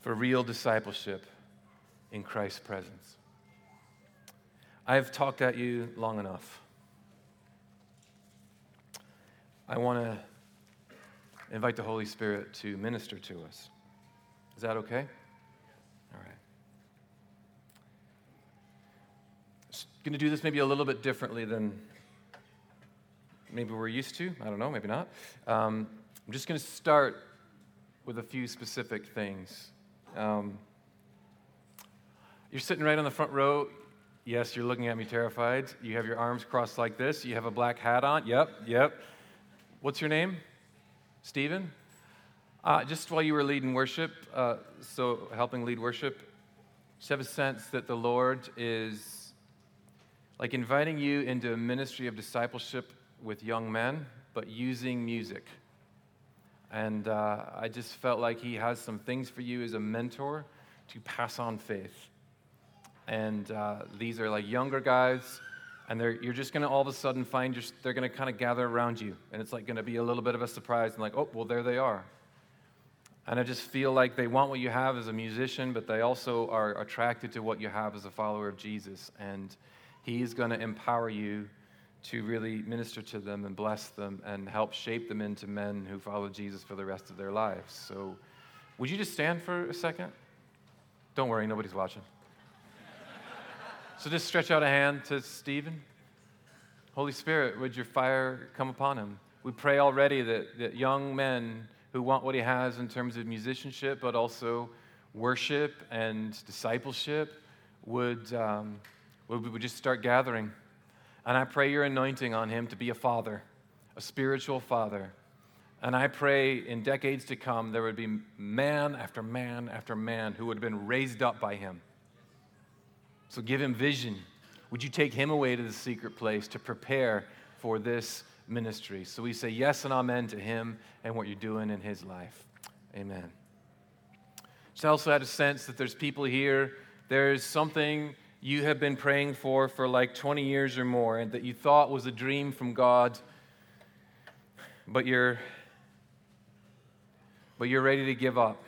for real discipleship in Christ's presence. I've talked at you long enough. I want to invite the Holy Spirit to minister to us. Is that okay? All right. Going to do this maybe a little bit differently than maybe we're used to. I don't know, maybe not. Um, I'm just going to start with a few specific things. Um, you're sitting right on the front row. Yes, you're looking at me terrified. You have your arms crossed like this. You have a black hat on. Yep, yep. What's your name? Stephen? Uh, just while you were leading worship, uh, so helping lead worship, just have a sense that the Lord is like inviting you into a ministry of discipleship with young men, but using music. And uh, I just felt like He has some things for you as a mentor to pass on faith. And uh, these are like younger guys and you're just going to all of a sudden find your, they're going to kind of gather around you and it's like going to be a little bit of a surprise and like oh well there they are and i just feel like they want what you have as a musician but they also are attracted to what you have as a follower of jesus and he's going to empower you to really minister to them and bless them and help shape them into men who follow jesus for the rest of their lives so would you just stand for a second don't worry nobody's watching so just stretch out a hand to Stephen. Holy Spirit, would your fire come upon him? We pray already that, that young men who want what he has in terms of musicianship, but also worship and discipleship, would, um, would, would just start gathering. And I pray your anointing on him to be a father, a spiritual father. And I pray in decades to come there would be man after man after man who would have been raised up by him so give him vision. Would you take him away to the secret place to prepare for this ministry? So we say yes and amen to him and what you're doing in his life. Amen. Just also had a sense that there's people here, there's something you have been praying for for like 20 years or more and that you thought was a dream from God, but you're but you're ready to give up.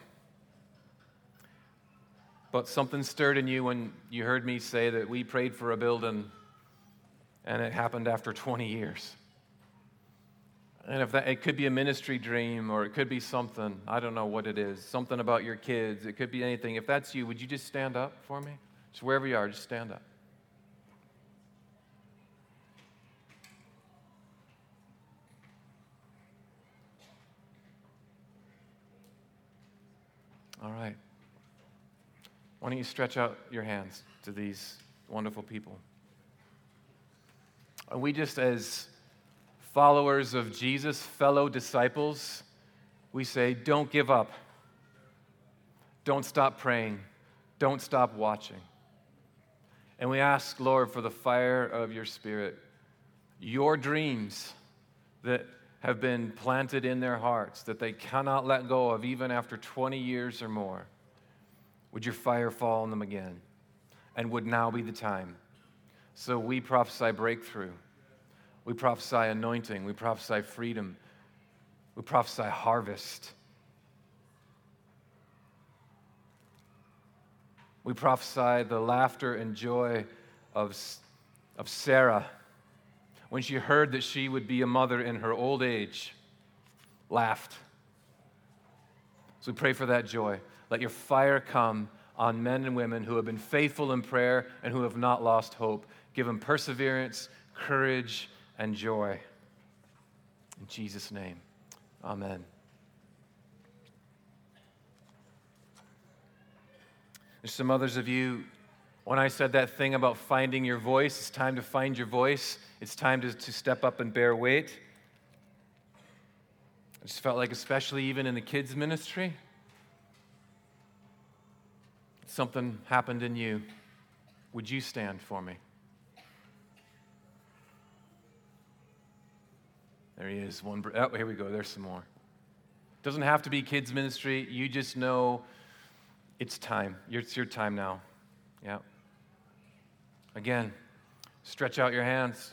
But something stirred in you when you heard me say that we prayed for a building and it happened after 20 years. And if that, it could be a ministry dream or it could be something, I don't know what it is, something about your kids, it could be anything. If that's you, would you just stand up for me? Just wherever you are, just stand up. All right. Why don't you stretch out your hands to these wonderful people? Are we just as followers of Jesus, fellow disciples, we say, don't give up. Don't stop praying. Don't stop watching. And we ask, Lord, for the fire of your Spirit, your dreams that have been planted in their hearts that they cannot let go of even after 20 years or more. Would your fire fall on them again? And would now be the time? So we prophesy breakthrough. We prophesy anointing. We prophesy freedom. We prophesy harvest. We prophesy the laughter and joy of, of Sarah when she heard that she would be a mother in her old age, laughed. So we pray for that joy. Let your fire come on men and women who have been faithful in prayer and who have not lost hope. Give them perseverance, courage, and joy. In Jesus' name, amen. There's some others of you, when I said that thing about finding your voice, it's time to find your voice. It's time to, to step up and bear weight. I just felt like, especially even in the kids' ministry, something happened in you, would you stand for me? There he is. One. Oh, here we go. There's some more. Doesn't have to be kids ministry. You just know it's time. It's your time now. Yeah. Again, stretch out your hands.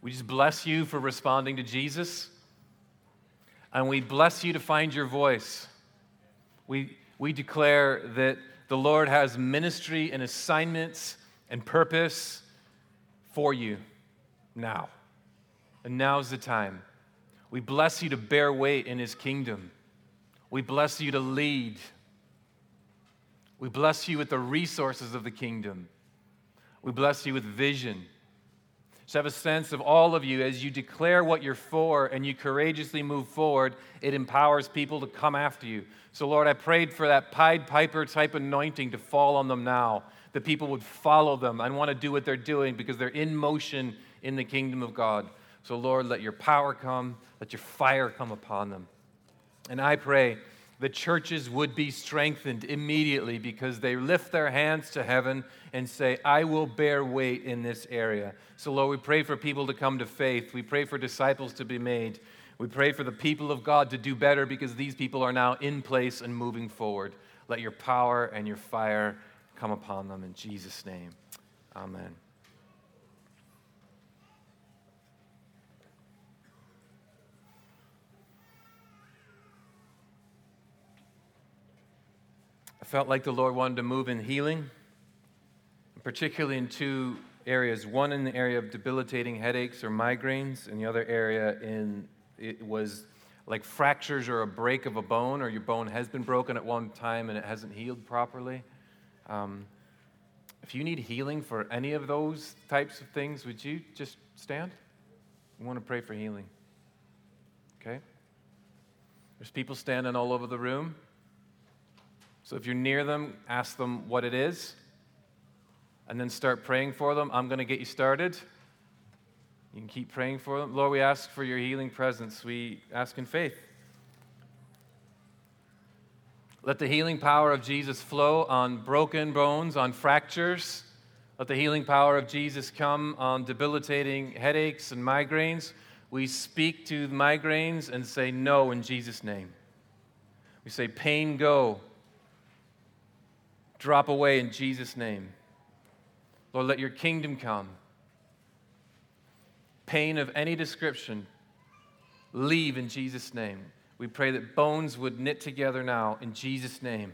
We just bless you for responding to Jesus. And we bless you to find your voice. We we declare that the Lord has ministry and assignments and purpose for you now. And now's the time. We bless you to bear weight in his kingdom. We bless you to lead. We bless you with the resources of the kingdom. We bless you with vision. Just have a sense of all of you as you declare what you're for and you courageously move forward, it empowers people to come after you. So, Lord, I prayed for that Pied Piper type anointing to fall on them now, that people would follow them and want to do what they're doing because they're in motion in the kingdom of God. So, Lord, let your power come, let your fire come upon them. And I pray the churches would be strengthened immediately because they lift their hands to heaven and say, I will bear weight in this area. So, Lord, we pray for people to come to faith. We pray for disciples to be made. We pray for the people of God to do better because these people are now in place and moving forward. Let your power and your fire come upon them in Jesus' name. Amen. Felt like the Lord wanted to move in healing, particularly in two areas. One in the area of debilitating headaches or migraines, and the other area in it was like fractures or a break of a bone, or your bone has been broken at one time and it hasn't healed properly. Um, if you need healing for any of those types of things, would you just stand? We want to pray for healing. Okay? There's people standing all over the room. So if you're near them, ask them what it is, and then start praying for them. I'm going to get you started. You can keep praying for them. Lord, we ask for your healing presence. We ask in faith. Let the healing power of Jesus flow on broken bones, on fractures. Let the healing power of Jesus come on debilitating headaches and migraines. We speak to migraines and say no in Jesus' name. We say, pain go drop away in Jesus' name. Lord, let your kingdom come. Pain of any description, leave in Jesus' name. We pray that bones would knit together now in Jesus' name.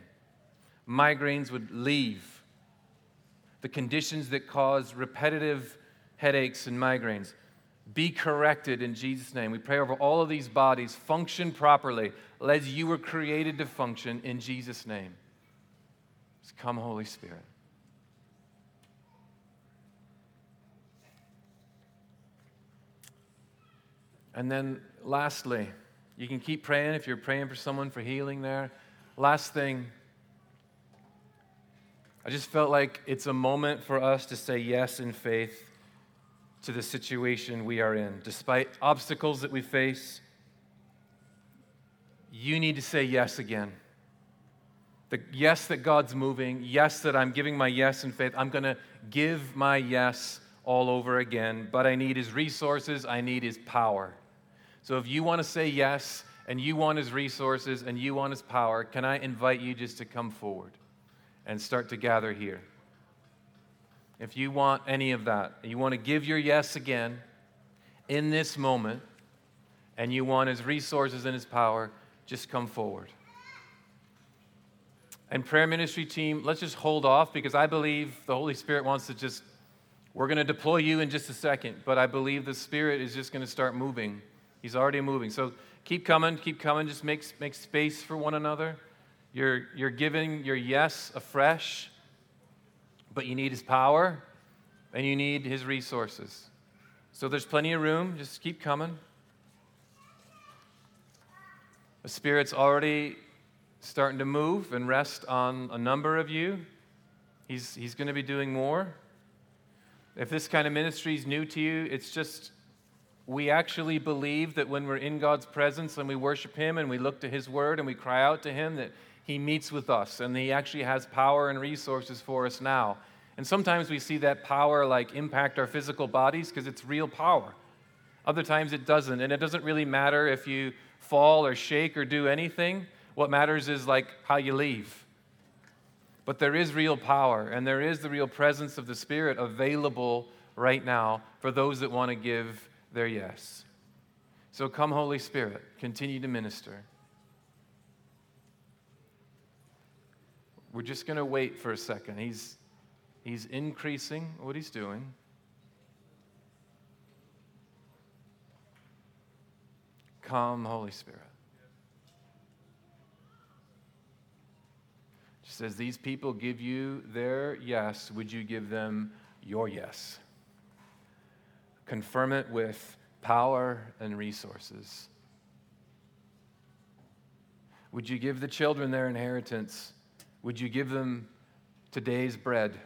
Migraines would leave. The conditions that cause repetitive headaches and migraines be corrected in Jesus' name. We pray over all of these bodies, function properly as you were created to function in Jesus' name. Come, Holy Spirit. And then, lastly, you can keep praying if you're praying for someone for healing there. Last thing, I just felt like it's a moment for us to say yes in faith to the situation we are in. Despite obstacles that we face, you need to say yes again. The yes that God's moving, yes that I'm giving my yes in faith. I'm going to give my yes all over again, but I need his resources, I need his power. So if you want to say yes and you want his resources and you want his power, can I invite you just to come forward and start to gather here? If you want any of that, you want to give your yes again in this moment, and you want his resources and his power, just come forward. And prayer ministry team, let's just hold off because I believe the Holy Spirit wants to just, we're going to deploy you in just a second, but I believe the Spirit is just going to start moving. He's already moving. So keep coming, keep coming. Just make, make space for one another. You're, you're giving your yes afresh, but you need His power and you need His resources. So there's plenty of room. Just keep coming. The Spirit's already starting to move and rest on a number of you. He's, he's going to be doing more. If this kind of ministry is new to you, it's just we actually believe that when we're in God's presence and we worship Him and we look to His Word and we cry out to Him, that He meets with us and He actually has power and resources for us now. And sometimes we see that power like impact our physical bodies because it's real power. Other times it doesn't. And it doesn't really matter if you fall or shake or do anything. What matters is like how you leave. But there is real power and there is the real presence of the Spirit available right now for those that want to give their yes. So come, Holy Spirit, continue to minister. We're just going to wait for a second. He's, He's increasing what He's doing. Come, Holy Spirit. As these people give you their yes, would you give them your yes? Confirm it with power and resources. Would you give the children their inheritance? Would you give them today's bread?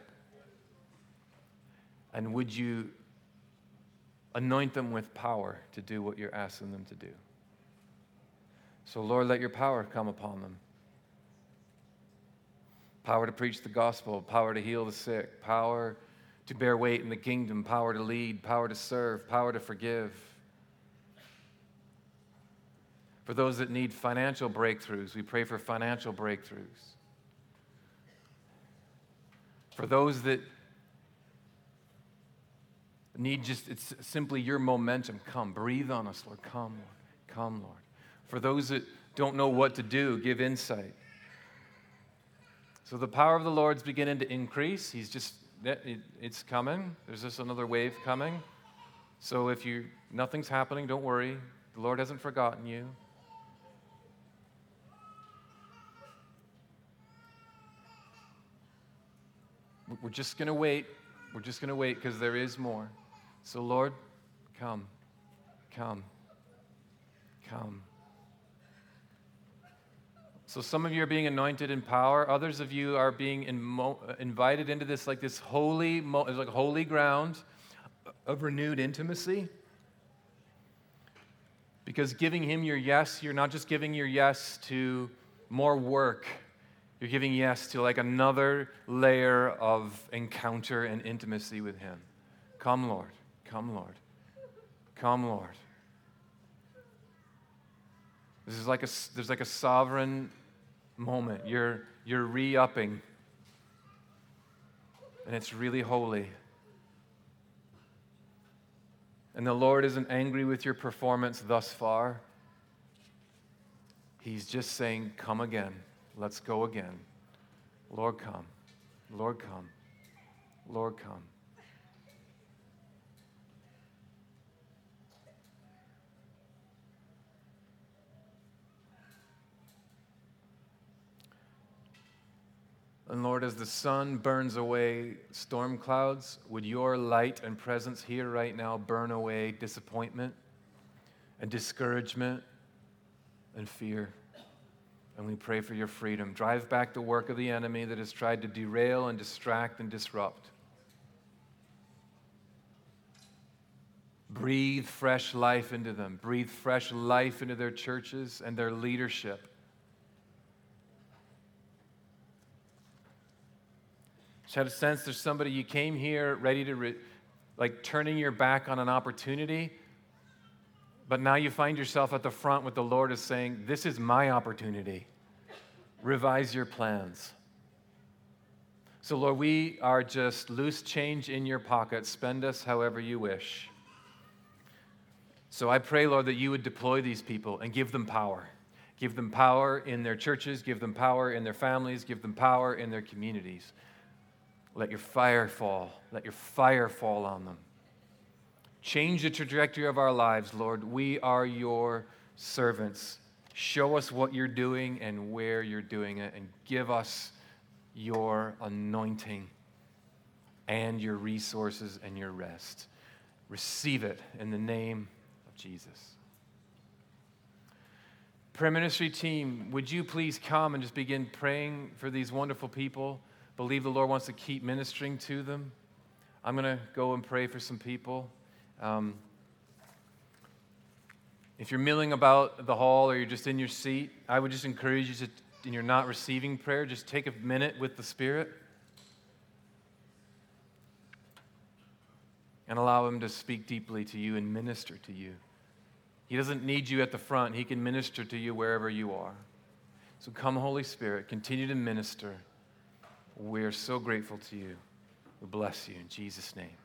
And would you anoint them with power to do what you're asking them to do? So, Lord, let your power come upon them power to preach the gospel, power to heal the sick, power to bear weight in the kingdom, power to lead, power to serve, power to forgive. For those that need financial breakthroughs, we pray for financial breakthroughs. For those that need just, it's simply your momentum. Come, breathe on us, Lord. Come, Lord. Come, Lord. For those that don't know what to do, give insight. So the power of the Lord's beginning to increase. He's just, it's coming. There's just another wave coming. So if you, nothing's happening, don't worry. The Lord hasn't forgotten you. We're just going to wait. We're just going to wait because there is more. So, Lord, come, come, come. So, some of you are being anointed in power. Others of you are being uh, invited into this, like this holy, like holy ground of renewed intimacy. Because giving Him your yes, you're not just giving your yes to more work you're giving yes to like another layer of encounter and intimacy with Him. Come, Lord. Come, Lord. Come, Lord. This is like a, there's like a sovereign moment. You're, you're re upping, and it's really holy. And the Lord isn't angry with your performance thus far. He's just saying, Come again. Let's go again. Lord, come. Lord, come. Lord, come. And Lord, as the sun burns away storm clouds, would your light and presence here right now burn away disappointment and discouragement and fear? And we pray for your freedom. Drive back the work of the enemy that has tried to derail and distract and disrupt. Breathe fresh life into them. Breathe fresh life into their churches and their leadership. Had a sense there's somebody you came here ready to, re- like, turning your back on an opportunity, but now you find yourself at the front with the Lord is saying, This is my opportunity revise your plans. So, Lord, we are just loose change in your pocket. Spend us however you wish. So I pray, Lord, that you would deploy these people and give them power. Give them power in their churches, give them power in their families, give them power in their communities. Let your fire fall. Let your fire fall on them. Change the trajectory of our lives, Lord. We are your servants. Show us what you're doing and where you're doing it, and give us your anointing and your resources and your rest. Receive it in the name of Jesus. Prayer ministry team, would you please come and just begin praying for these wonderful people? Believe the Lord wants to keep ministering to them. I'm going to go and pray for some people. Um, if you're milling about the hall or you're just in your seat, I would just encourage you to, and you're not receiving prayer, just take a minute with the Spirit and allow Him to speak deeply to you and minister to you. He doesn't need you at the front, He can minister to you wherever you are. So come, Holy Spirit, continue to minister. We're so grateful to you. We bless you in Jesus' name.